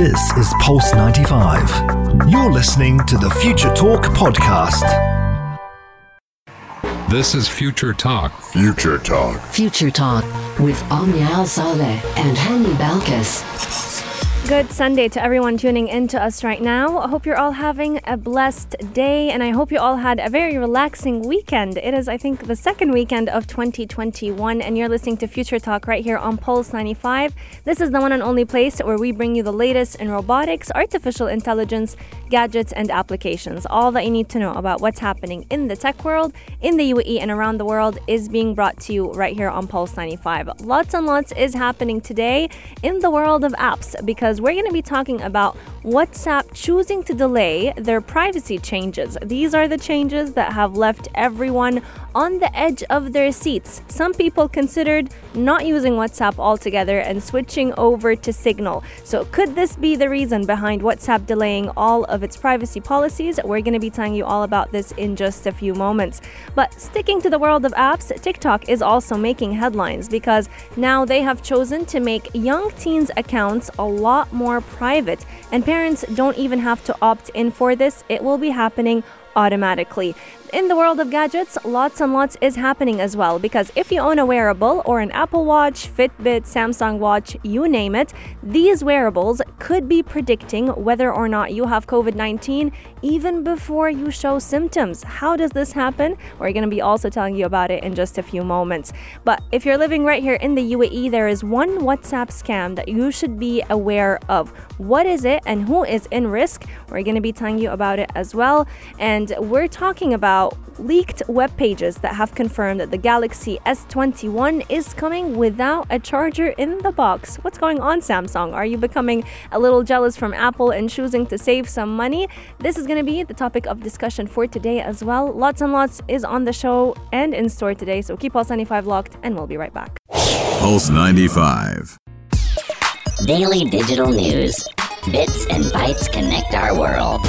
This is Pulse 95. You're listening to the Future Talk podcast. This is Future Talk. Future Talk. Future Talk with Omnial Saleh and Hani Balkis. Good Sunday to everyone tuning in to us right now. I hope you're all having a blessed day and I hope you all had a very relaxing weekend. It is, I think, the second weekend of 2021 and you're listening to Future Talk right here on Pulse 95. This is the one and only place where we bring you the latest in robotics, artificial intelligence, gadgets, and applications. All that you need to know about what's happening in the tech world, in the UAE, and around the world is being brought to you right here on Pulse 95. Lots and lots is happening today in the world of apps because we're going to be talking about WhatsApp choosing to delay their privacy changes. These are the changes that have left everyone on the edge of their seats. Some people considered not using WhatsApp altogether and switching over to Signal. So, could this be the reason behind WhatsApp delaying all of its privacy policies? We're going to be telling you all about this in just a few moments. But sticking to the world of apps, TikTok is also making headlines because now they have chosen to make young teens' accounts a lot more private, and parents don't even have to opt in for this. It will be happening automatically in the world of gadgets, lots and lots is happening as well because if you own a wearable or an Apple Watch, Fitbit, Samsung Watch, you name it, these wearables could be predicting whether or not you have COVID 19 even before you show symptoms. How does this happen? We're going to be also telling you about it in just a few moments. But if you're living right here in the UAE, there is one WhatsApp scam that you should be aware of. What is it and who is in risk? We're going to be telling you about it as well. And we're talking about about leaked web pages that have confirmed that the Galaxy S21 is coming without a charger in the box. What's going on, Samsung? Are you becoming a little jealous from Apple and choosing to save some money? This is going to be the topic of discussion for today as well. Lots and lots is on the show and in store today, so keep Pulse 95 locked and we'll be right back. Pulse 95. Daily digital news. Bits and bytes connect our world.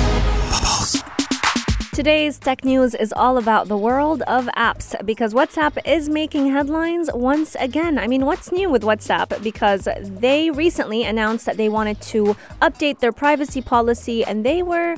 Today's tech news is all about the world of apps because WhatsApp is making headlines once again. I mean, what's new with WhatsApp? Because they recently announced that they wanted to update their privacy policy and they were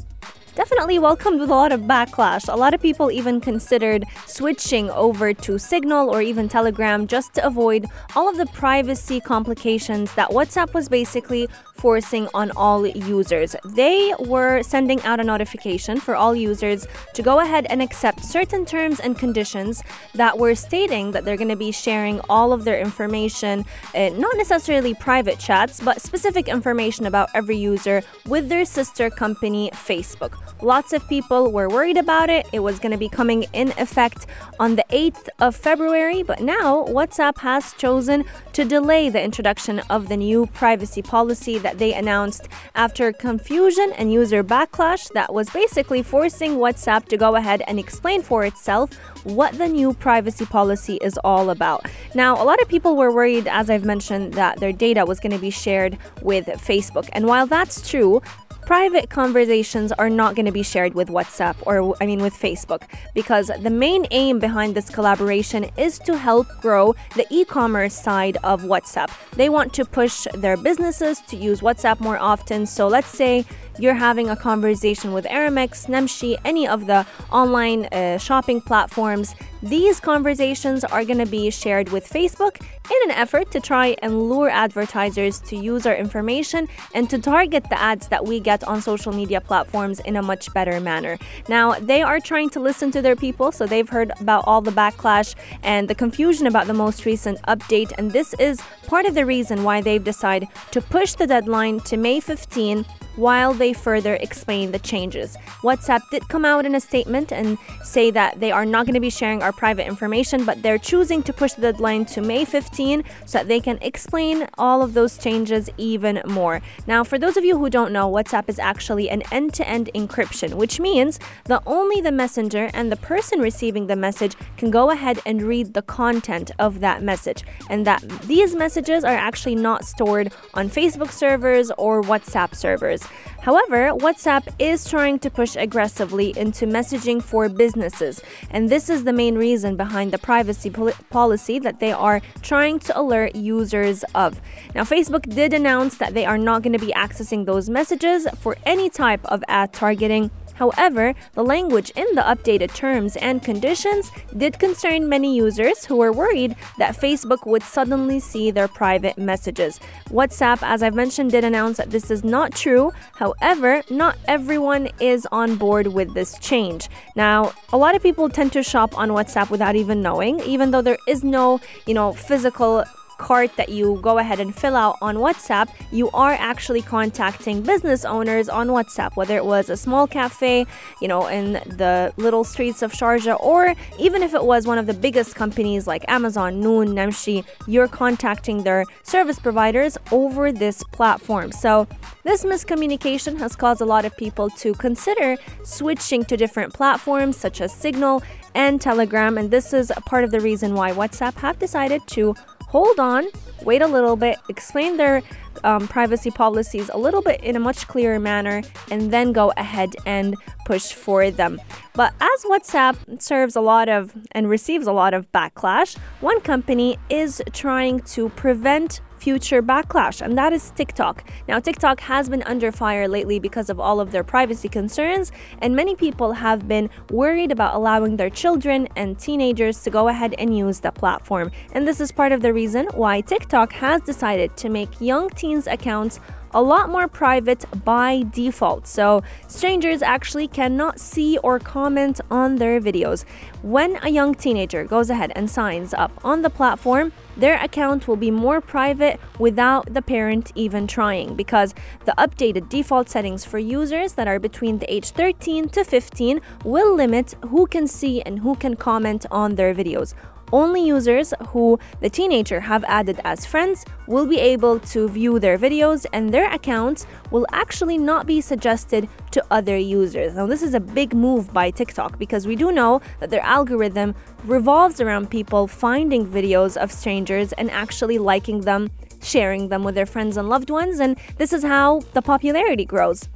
definitely welcomed with a lot of backlash. A lot of people even considered switching over to Signal or even Telegram just to avoid all of the privacy complications that WhatsApp was basically forcing on all users. They were sending out a notification for all users to go ahead and accept certain terms and conditions that were stating that they're going to be sharing all of their information, uh, not necessarily private chats, but specific information about every user with their sister company, Facebook. Lots of people were worried about it. It was going to be coming in effect on the 8th of February, but now WhatsApp has chosen to delay the introduction of the new privacy policy that they announced after confusion and user backlash that was basically forcing WhatsApp to go ahead and explain for itself what the new privacy policy is all about. Now, a lot of people were worried, as I've mentioned, that their data was going to be shared with Facebook. And while that's true, private conversations are not going to be shared with WhatsApp or, I mean, with Facebook because the main aim behind this collaboration is to help grow the e commerce side of WhatsApp. They want to push their businesses to use WhatsApp more often. So let's say you're having a conversation with Aramex, Namshi, any of the online uh, shopping platforms, these conversations are going to be shared with Facebook in an effort to try and lure advertisers to use our information and to target the ads that we get on social media platforms in a much better manner. Now, they are trying to listen to their people, so they've heard about all the backlash and the confusion about the most recent update, and this is part of the reason why they've decided to push the deadline to May 15 while they further explain the changes. WhatsApp did come out in a statement and say that they are not going to be sharing our private information, but they're choosing to push the deadline to May 15 so that they can explain all of those changes even more. Now, for those of you who don't know, WhatsApp is actually an end to end encryption, which means that only the messenger and the person receiving the message can go ahead and read the content of that message, and that these messages are actually not stored on Facebook servers or WhatsApp servers. However, WhatsApp is trying to push aggressively into messaging for businesses, and this is the main reason behind the privacy pol- policy that they are trying to alert users of. Now, Facebook did announce that they are not going to be accessing those messages for any type of ad targeting However, the language in the updated terms and conditions did concern many users who were worried that Facebook would suddenly see their private messages. WhatsApp, as I've mentioned, did announce that this is not true. However, not everyone is on board with this change. Now, a lot of people tend to shop on WhatsApp without even knowing, even though there is no, you know, physical cart that you go ahead and fill out on WhatsApp, you are actually contacting business owners on WhatsApp, whether it was a small cafe, you know, in the little streets of Sharjah, or even if it was one of the biggest companies like Amazon, Noon, Namshi, you're contacting their service providers over this platform. So, this miscommunication has caused a lot of people to consider switching to different platforms such as Signal and Telegram, and this is part of the reason why WhatsApp have decided to hold on, wait a little bit, explain their um, privacy policies a little bit in a much clearer manner, and then go ahead and push for them. But as WhatsApp serves a lot of and receives a lot of backlash, one company is trying to prevent future backlash, and that is TikTok. Now, TikTok has been under fire lately because of all of their privacy concerns, and many people have been worried about allowing their children and teenagers to go ahead and use the platform. And this is part of the reason why TikTok has decided to make young teens' accounts a lot more private by default. So strangers actually cannot see or comment on their videos. When a young teenager goes ahead and signs up on the platform, their account will be more private without the parent even trying because the updated default settings for users that are between the age 13 to 15 will limit who can see and who can comment on their videos. Only users who the teenager have added as friends will be able to view their videos and their accounts will actually not be suggested to other users. Now, this is a big move by TikTok because we do know that their algorithm revolves around people finding videos of strangers and actually liking them, sharing them with their friends and loved ones, and this is how the popularity grows.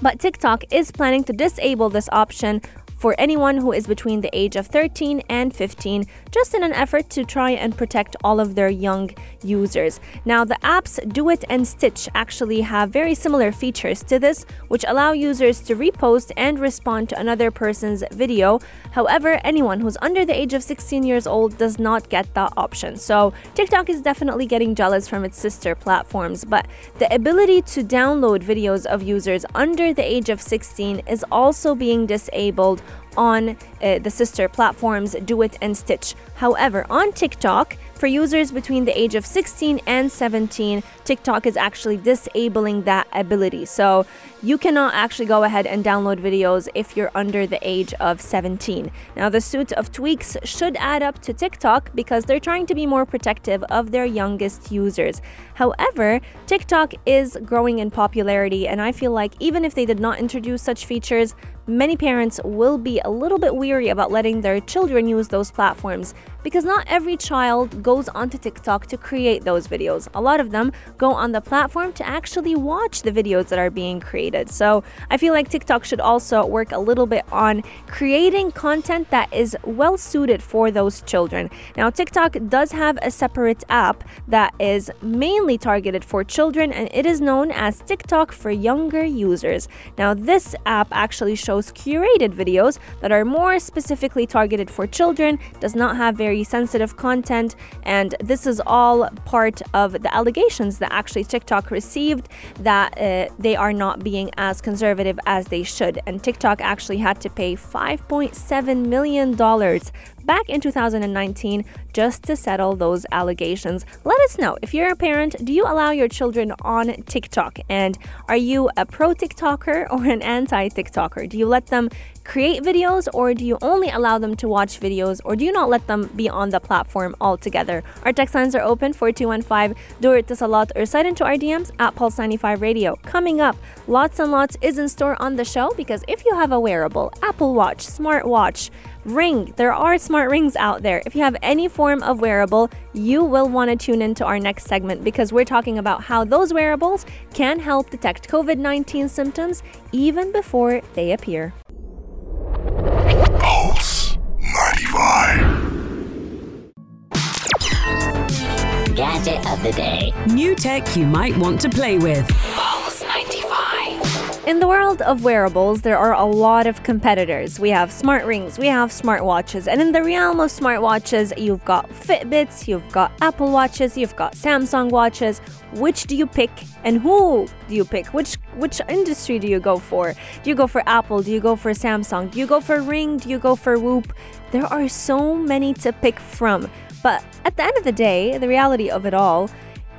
But TikTok is planning to disable this option for anyone who is between the age of 13 and 15, just in an effort to try and protect all of their young users. Now, the apps Duet and Stitch actually have very similar features to this, which allow users to repost and respond to another person's video. However, anyone who's under the age of 16 years old does not get that option. So, TikTok is definitely getting jealous from its sister platforms, but the ability to download videos of users under the age of 16 is also being disabled on uh, the sister platforms Duet and Stitch. However, on TikTok, for users between the age of 16 and 17, TikTok is actually disabling that ability. So you cannot actually go ahead and download videos if you're under the age of 17. Now, the suit of tweaks should add up to TikTok because they're trying to be more protective of their youngest users. However, TikTok is growing in popularity, and I feel like even if they did not introduce such features, many parents will be a little bit weary about letting their children use those platforms because not every child goes onto TikTok to create those videos. A lot of them go on the platform to actually watch the videos that are being created. So I feel like TikTok should also work a little bit on creating content that is well suited for those children. Now, TikTok does have a separate app that is mainly targeted for children and it is known as TikTok for younger users. Now, this app actually shows curated videos that are more specifically targeted for children, does not have very sensitive content, and this is all part of the allegations that actually TikTok received that uh, they are not being as conservative as they should. And TikTok actually had to pay $5.7 million back in 2019 just to settle those allegations. Let us know if you're a parent, do you allow your children on TikTok? And are you a pro TikToker or an anti TikToker? Do you let them create videos or do you only allow them to watch videos or do you not let them be on the platform altogether? Our text lines are open 4215 do it to lot or slide into our DMs at Pulse 95 Radio. Coming up, lots and lots is in store on the show because if you have a wearable Apple Watch, smartwatch, Ring. There are smart rings out there. If you have any form of wearable, you will want to tune into our next segment because we're talking about how those wearables can help detect COVID 19 symptoms even before they appear. Pulse 95. Gadget of the day. New tech you might want to play with. Pulse 95. In the world of wearables, there are a lot of competitors. We have smart rings, we have smartwatches, and in the realm of smartwatches, you've got Fitbits, you've got Apple Watches, you've got Samsung watches. Which do you pick and who do you pick? Which which industry do you go for? Do you go for Apple? Do you go for Samsung? Do you go for Ring? Do you go for Whoop? There are so many to pick from. But at the end of the day, the reality of it all,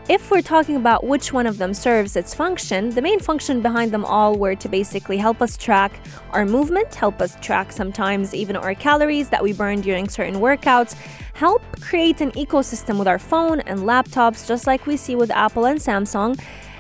if we're talking about which one of them serves its function, the main function behind them all were to basically help us track our movement, help us track sometimes even our calories that we burn during certain workouts, help create an ecosystem with our phone and laptops, just like we see with Apple and Samsung.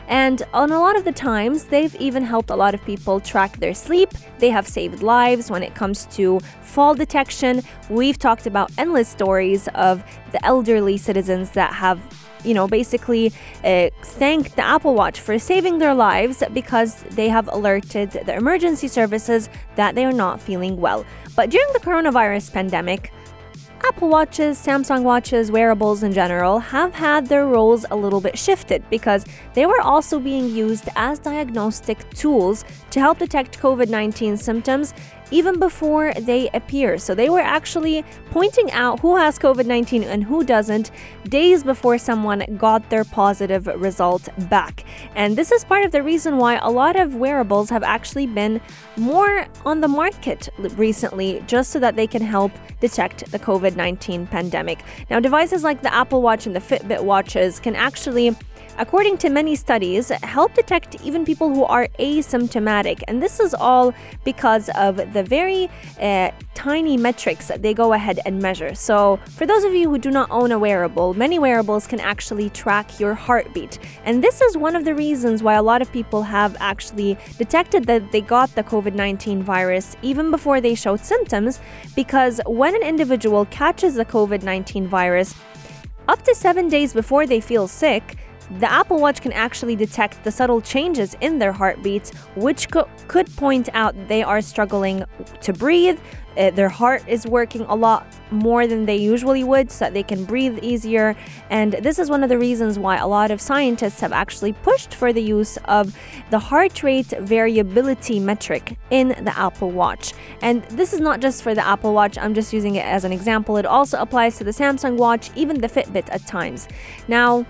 And on a lot of the times, they've even helped a lot of people track their sleep. They have saved lives when it comes to fall detection. We've talked about endless stories of the elderly citizens that have you know, basically uh, the Apple Watch for saving their lives because they have alerted the emergency services that they are not feeling well. But during the coronavirus pandemic, Apple Watches, Samsung Watches, wearables in general have had their roles a little bit shifted because they were also being used as diagnostic tools to help detect COVID 19 symptoms even before they appear. So they were actually pointing out who has COVID 19 and who doesn't days before someone got their positive result back. And this is part of the reason why a lot of wearables have actually been more on the market recently, just so that they can help detect the COVID 19 pandemic. Now, devices like the Apple Watch and the Fitbit watches can actually according to many studies, help detect even people who are asymptomatic. And this is all because of the very uh, tiny metrics that they go ahead and measure. So, for those of you who do not own a wearable, many wearables can actually track your heartbeat. And this is one of the reasons why a lot of people have actually detected that they got the COVID 19 virus even before they showed symptoms, because when an individual catches the COVID 19 virus, up to seven days before they feel sick, the Apple Watch can actually detect the subtle changes in their heartbeats, which co- could point out they are struggling to breathe. Uh, their heart is working a lot more than they usually would, so that they can breathe easier. And this is one of the reasons why a lot of scientists have actually pushed for the use of the heart rate variability metric in the Apple Watch. And this is not just for the Apple Watch, I'm just using it as an example. It also applies to the Samsung Watch, even the Fitbit at times. Now,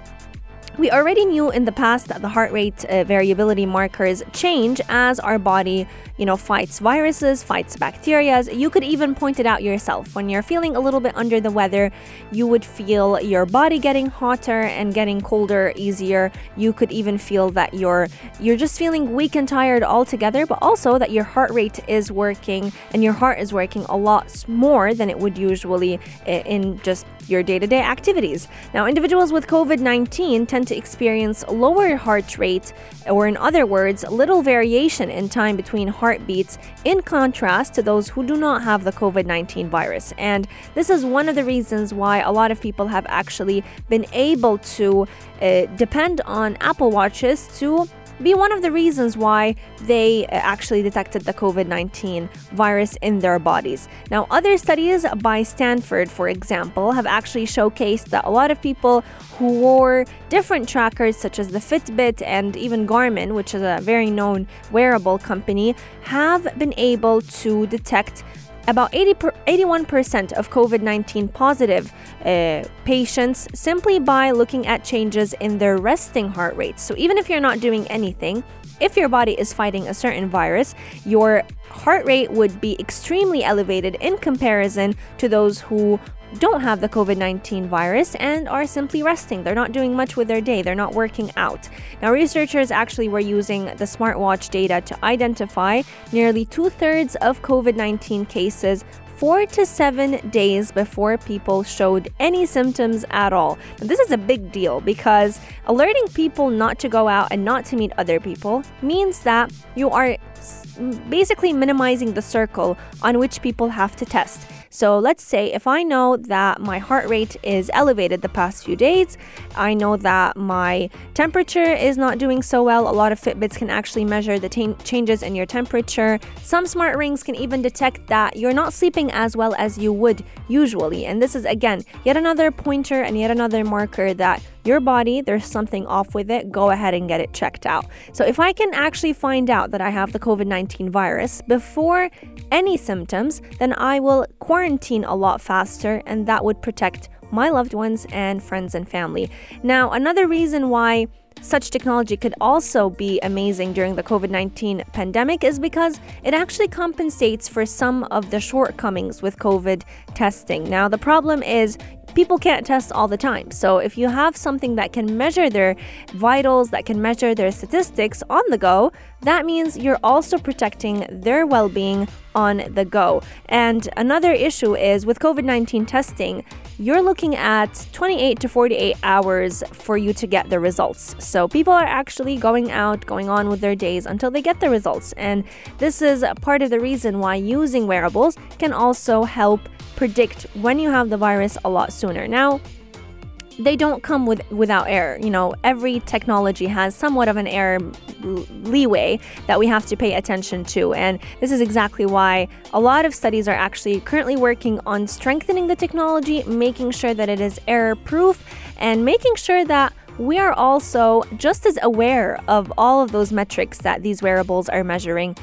we already knew in the past that the heart rate uh, variability markers change as our body, you know, fights viruses, fights bacteria. You could even point it out yourself. When you're feeling a little bit under the weather, you would feel your body getting hotter and getting colder easier. You could even feel that you're you're just feeling weak and tired altogether, but also that your heart rate is working and your heart is working a lot more than it would usually uh, in just your day-to-day activities. Now, individuals with COVID-19 tend to experience lower heart rate, or in other words, little variation in time between heartbeats, in contrast to those who do not have the COVID 19 virus. And this is one of the reasons why a lot of people have actually been able to uh, depend on Apple Watches to be one of the reasons why they uh, actually detected the COVID 19 virus in their bodies. Now, other studies by Stanford, for example, have actually showcased that a lot of people who wore different trackers, such as the Fitbit and even Garmin, which is a very known wearable company, have been able to detect about 80 per, 81% of COVID 19 positive uh, patients simply by looking at changes in their resting heart rates. So, even if you're not doing anything, if your body is fighting a certain virus, your heart rate would be extremely elevated in comparison to those who don't have the COVID 19 virus and are simply resting. They're not doing much with their day, they're not working out. Now, researchers actually were using the smartwatch data to identify nearly two thirds of COVID 19 cases four to seven days before people showed any symptoms at all. Now, this is a big deal because alerting people not to go out and not to meet other people means that you are basically minimizing the circle on which people have to test. So let's say if I know that my heart rate is elevated the past few days, I know that my temperature is not doing so well. A lot of Fitbits can actually measure the ta- changes in your temperature. Some smart rings can even detect that you're not sleeping as well as you would usually. And this is again yet another pointer and yet another marker that your body, there's something off with it, go ahead and get it checked out. So, if I can actually find out that I have the COVID 19 virus before any symptoms, then I will quarantine a lot faster, and that would protect my loved ones and friends and family. Now, another reason why such technology could also be amazing during the COVID 19 pandemic is because it actually compensates for some of the shortcomings with COVID testing. Now, the problem is people can't test all the time. So if you have something that can measure their vitals, that can measure their statistics on the go, that means you're also protecting their well being on the go. And another issue is with COVID 19 testing, you're looking at 28 to 48 hours for you to get the results. So people are actually going out, going on with their days until they get the results. And this is part of the reason why using wearables can also help predict when you have the virus a lot sooner. Now, they don't come with without error. You know, every technology has somewhat of an error leeway that we have to pay attention to. And this is exactly why a lot of studies are actually currently working on strengthening the technology, making sure that it is error proof, and making sure that we are also just as aware of all of those metrics that these wearables are measuring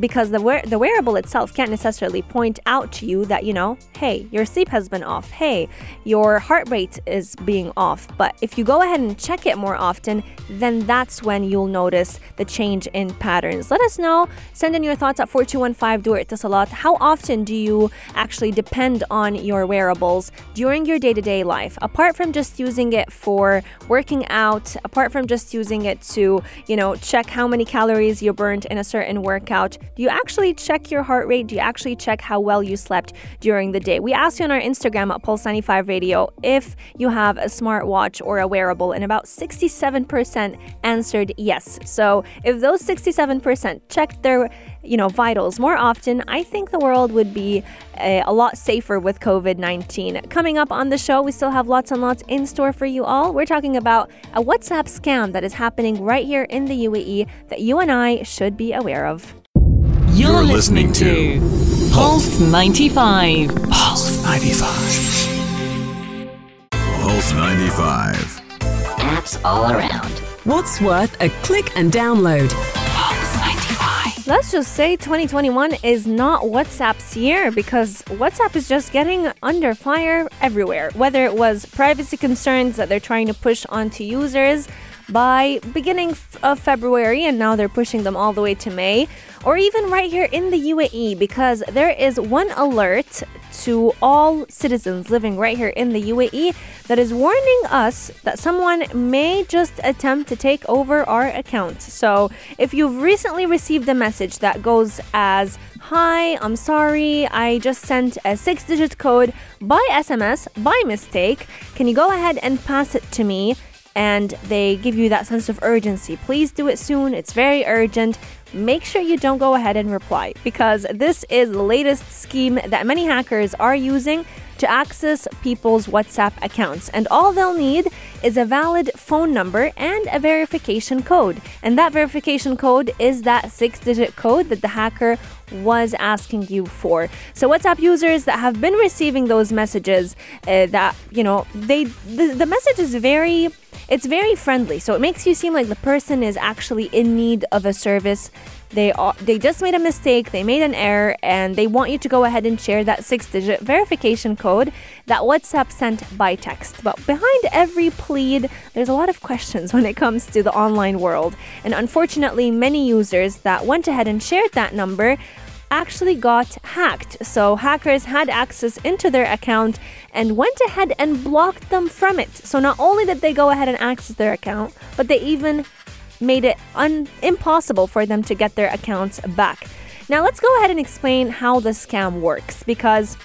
because the wear- the wearable itself can't necessarily point out to you that you know, hey, your sleep has been off. Hey, your heart rate is being off. But if you go ahead and check it more often, then that's when you'll notice the change in patterns. Let us know. Send in your thoughts at 4215 Do It a lot. How often do you actually depend on your wearables during your day-to-day life? Apart from just using it for working out, apart from just using it to, you know, check how many calories you burned in a certain workout, do you actually check your heart rate? Do you actually check how well you slept during the day? We asked you on our Instagram at Pulse95 Radio if you have a smartwatch or a wearable, and about 67% answered yes. So if those 67% checked their you know vitals more often i think the world would be a, a, lot safer with covid-19 coming up on the show we still have lots and lots in store for you all we're talking about a whatsapp scam that is happening right here in the uae that you and i should be aware of you're, You're listening, listening, to Pulse 95. Pulse 95. Pulse 95. Apps all around. What's worth a click and download? Pulse 95. Let's just say 2021 is not WhatsApp's year because WhatsApp is just getting under fire everywhere. Whether it was privacy concerns that they're trying to push onto users by beginning of February and now they're pushing them all the way to May or even right here in the UAE because there is one alert to all citizens living right here in the UAE that is warning us that someone may just attempt to take over our account. So, if you've recently received a message that goes as Hi, I'm sorry, I just sent a six digit code by SMS by mistake. Can you go ahead and pass it to me? And they give you that sense of urgency. Please do it soon, it's very urgent. Make sure you don't go ahead and reply because this is the latest scheme that many hackers are using to access people's WhatsApp accounts. And all they'll need is a valid phone number and a verification code. And that verification code is that six digit code that the hacker was asking you for. So WhatsApp users that have been receiving those messages uh, that, you know, they the, the message is very it's very friendly, so it makes you seem like the person is actually in need of a service. They are, they just made a mistake, they made an error, and they want you to go ahead and share that six-digit verification code that WhatsApp sent by text. But behind every plead, there's a lot of questions when it comes to the online world. And unfortunately, many users that went ahead and shared that number actually got hacked. So hackers had access into their account and went ahead and blocked them from it. So not only did they go ahead and access their account, but they even made it un- impossible for them to get their accounts back. Now let's go ahead and explain how the scam works because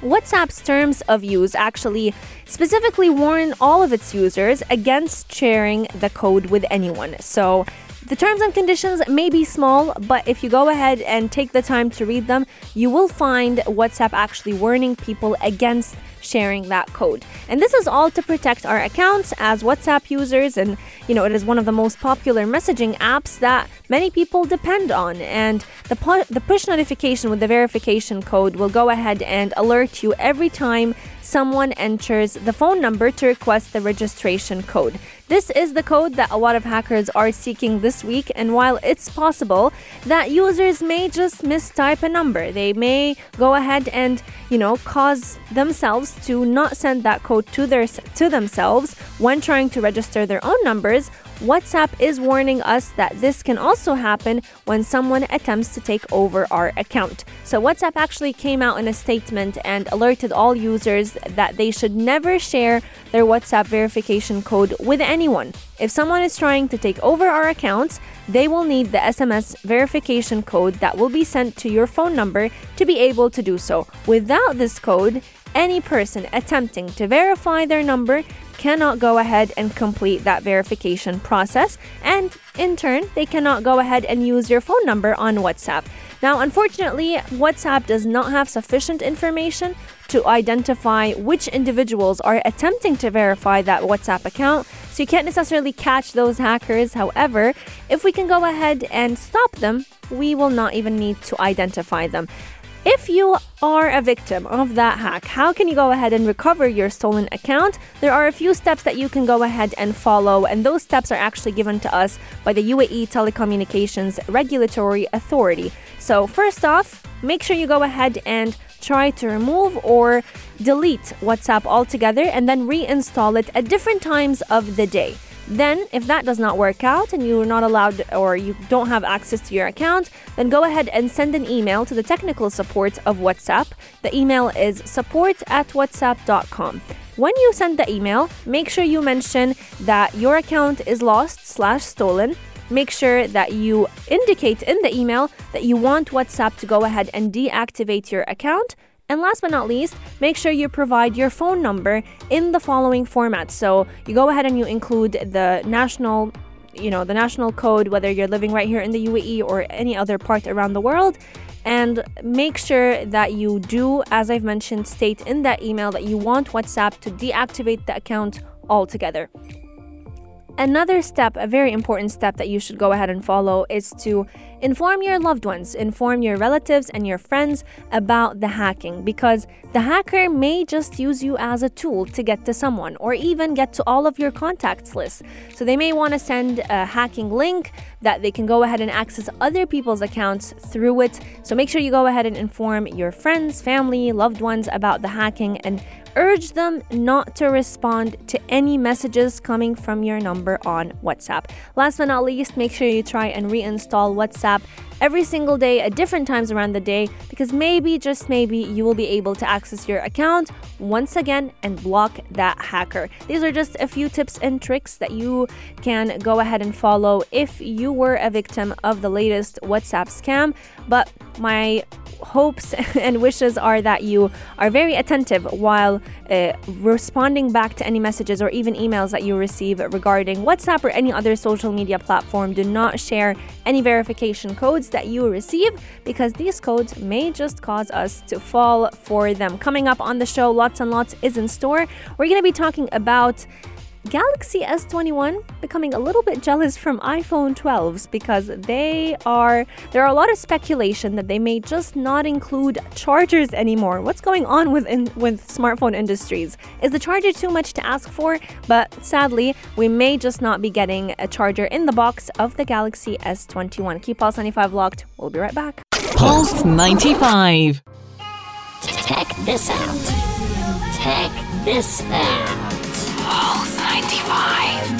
WhatsApp's terms of use actually specifically warn all of its users against sharing the code with anyone. So the terms and conditions may be small, but if you go ahead and take the time to read them, you will find WhatsApp actually warning people against sharing that code. And this is all to protect our accounts as WhatsApp users and you know it is one of the most popular messaging apps that many people depend on and the the push notification with the verification code will go ahead and alert you every time someone enters the phone number to request the registration code. This is the code that a lot of hackers are seeking this week, and while it's possible that users may just mistype a number, they may go ahead and, you know, cause themselves to not send that code to their to themselves when trying to register their own numbers. WhatsApp is warning us that this can also happen when someone attempts to take over our account. So, WhatsApp actually came out in a statement and alerted all users that they should never share their WhatsApp verification code with anyone. If someone is trying to take over our accounts, they will need the SMS verification code that will be sent to your phone number to be able to do so. Without this code, any person attempting to verify their number cannot go ahead and complete that verification process, and in turn, they cannot go ahead and use your phone number on WhatsApp. Now, unfortunately, WhatsApp does not have sufficient information to identify which individuals are attempting to verify that WhatsApp account, so you can't necessarily catch those hackers. However, if we can go ahead and stop them, we will not even need to identify them. If you are a victim of that hack, how can you go ahead and recover your stolen account? There are a few steps that you can go ahead and follow, and those steps are actually given to us by the UAE Telecommunications Regulatory Authority. So, first off, make sure you go ahead and try to remove or delete WhatsApp altogether and then reinstall it at different times of the day. Then, if that does not work out and you're not allowed or you don't have access to your account, then go ahead and send an email to the technical support of WhatsApp. The email is support at whatsapp.com. When you send the email, make sure you mention that your account is lost slash stolen. Make sure that you indicate in the email that you want WhatsApp to go ahead and deactivate your account and last but not least, make sure you provide your phone number in the following format. So you go ahead and you include the national you know the national code whether you're living right here in the UAE or any other part around the world and make sure that you do as I've mentioned state in that email that you want WhatsApp to deactivate the account altogether. Another step, a very important step that you should go ahead and follow is to inform your loved ones, inform your relatives and your friends about the hacking because the hacker may just use you as a tool to get to someone or even get to all of your contacts list. So they may want to send a hacking link that they can go ahead and access other people's accounts through it. So make sure you go ahead and inform your friends, family, loved ones about the hacking and urge them not to respond to any messages coming from your number on WhatsApp. Last but not least, make sure you try and reinstall WhatsApp every single day at different times around the day because maybe, just maybe, you will be able to access your account once again and block that hacker. These are just a few tips and tricks that you can go ahead and follow if you were a victim of the latest WhatsApp scam. But my hopes and wishes are that you are very attentive while uh, responding back to any messages or even emails that you receive regarding WhatsApp or any other social media platform. Do not share any verification codes that you receive because these codes may just cause us to fall for them. Coming up on the show, lots and lots is in store. We're going to be talking about Galaxy S21 becoming a little bit jealous from iPhone 12s because they are there are a lot of speculation that they may just not include chargers anymore. What's going on with in, with smartphone industries? Is the charger too much to ask for? But sadly, we may just not be getting a charger in the box of the Galaxy S21. Keep Pulse 95 locked. We'll be right back. Pulse 95. Check this out. Check this out. Pulse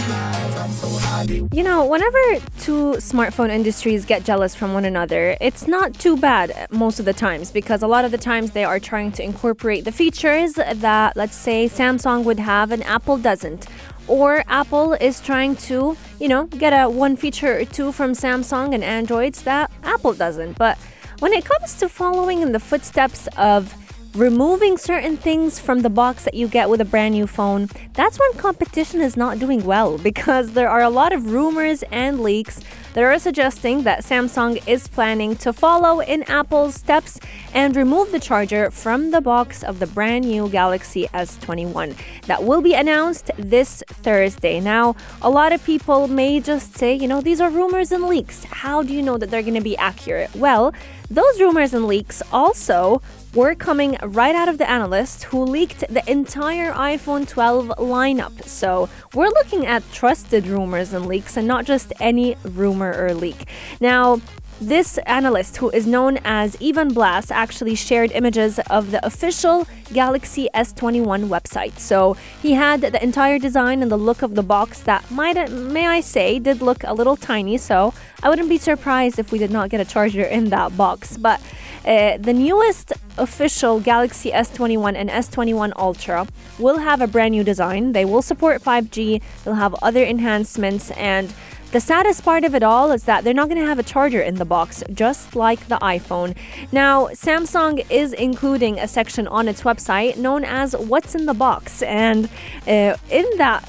95. You know, whenever two smartphone industries get jealous from one another, it's not too bad most of the times because a lot of the times they are trying to incorporate the features that, let's say, Samsung would have and Apple doesn't. Or Apple is trying to, you know, get a one feature or two from Samsung and Androids that Apple doesn't. But when it comes to following in the footsteps of removing certain things from the box that you get with a brand new phone, that's when competition is not doing well because there are a lot of rumors and leaks that are suggesting that Samsung is planning to follow in Apple's steps and remove the charger from the box of the brand new Galaxy S21 that will be announced this Thursday. Now, a lot of people may just say, you know, these are rumors and leaks. How do you know that they're going to be accurate? Well, those rumors and leaks also were coming right out of the analyst who leaked the entire iPhone 12 lineup. So we're looking at trusted rumors and leaks and not just any rumor or leak. Now, this analyst, who is known as Evan Blass, actually shared images of the official Galaxy S21 website. So he had the entire design and the look of the box that might, may I say, did look a little tiny. So I wouldn't be surprised if we did not get a charger in that box. But uh, the newest official Galaxy S21 and S21 Ultra will have a brand new design. They will support 5G, they'll have other enhancements, and the saddest part of it all is that they're not going to have a charger in the box, just like the iPhone. Now, Samsung is including a section on its website known as What's in the Box, and uh, in that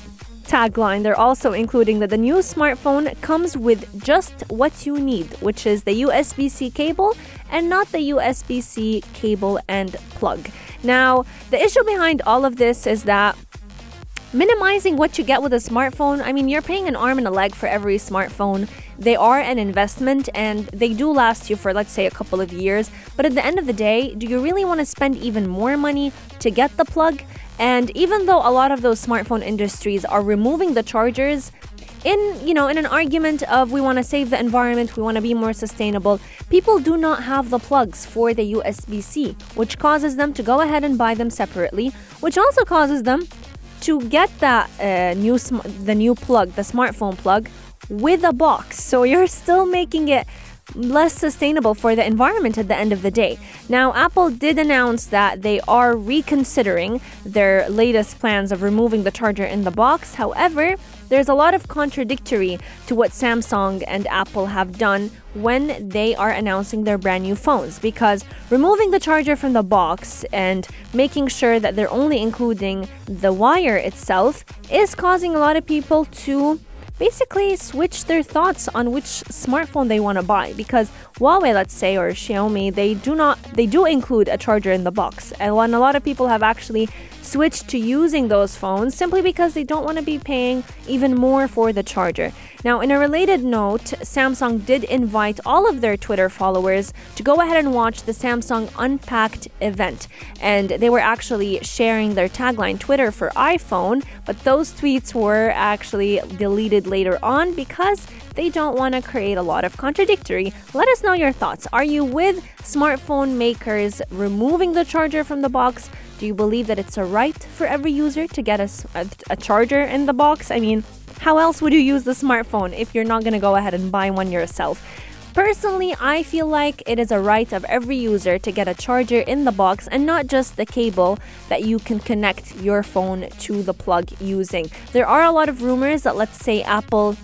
tagline, they're also including that the new smartphone comes with just what you need, which is the USB C cable and not the USB C cable and plug. Now, the issue behind all of this is that minimizing what you get with a smartphone, I mean, you're paying an arm and a leg for every smartphone. They are an investment and they do last you for, let's say, a couple of years. But at the end of the day, do you really want to spend even more money to get the plug? And even though a lot of those smartphone industries are removing the chargers, in you know in an argument of we want to save the environment we want to be more sustainable people do not have the plugs for the usb-c which causes them to go ahead and buy them separately which also causes them to get that uh, new sm- the new plug, the smartphone plug, with a box. So you're still making it less sustainable for the environment at the end of the day. Now, Apple did announce that they are reconsidering their latest plans of removing the charger in the box. However, there's a lot of contradictory to what Samsung and Apple have done when they are announcing their brand new phones because removing the charger from the box and making sure that they're only including the wire itself is causing a lot of people to basically switch their thoughts on which smartphone they want to buy because Huawei let's say or Xiaomi they do not they do include a charger in the box and when a lot of people have actually switched to using those phones simply because they don't want to be paying even more for the charger. Now, in a related note, Samsung did invite all of their Twitter followers to go ahead and watch the Samsung Unpacked event. And they were actually sharing their tagline Twitter for iPhone, but those tweets were actually deleted later on because they don't want to create a lot of contradictory. Let us know your thoughts. Are you with smartphone makers removing the charger from the box? Do you believe that it's a right for every user to get a, a, a charger in the box? I mean, how else would you use the smartphone if you're not going to go ahead and buy one yourself? Personally, I feel like it is a right of every user to get a charger in the box and not just the cable that you can connect your phone to the plug using. There are a lot of rumors that, let's say, Apple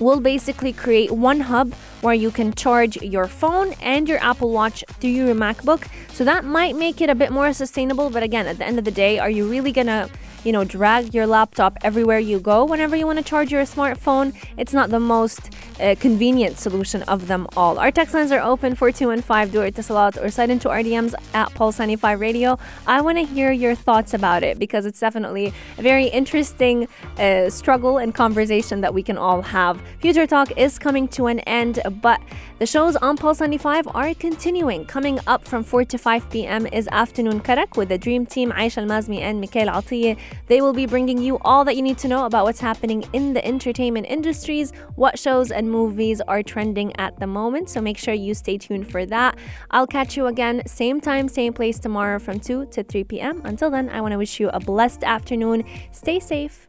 will basically create one hub where you can charge your phone and your Apple Watch through your MacBook. So that might make it a bit more sustainable. But again, at the end of the day, are you really gonna you know, drag your laptop everywhere you go whenever you want to charge your smartphone. It's not the most uh, convenient solution of them all. Our text lines are open for 215 do it to or slide into RDMs at Pulse 95 Radio. I want to hear your thoughts about it because it's definitely a very interesting uh, struggle and conversation that we can all have. Future Talk is coming to an end, but the shows on Pulse 95 are continuing. Coming up from 4 to 5 p.m. is Afternoon Karak with the Dream Team Aisha Almazmi and Mikhail Atiye. They will be bringing you all that you need to know about what's happening in the entertainment industries, what shows and movies are trending at the moment. So make sure you stay tuned for that. I'll catch you again, same time, same place tomorrow from 2 to 3 p.m. Until then, I want to wish you a blessed afternoon. Stay safe.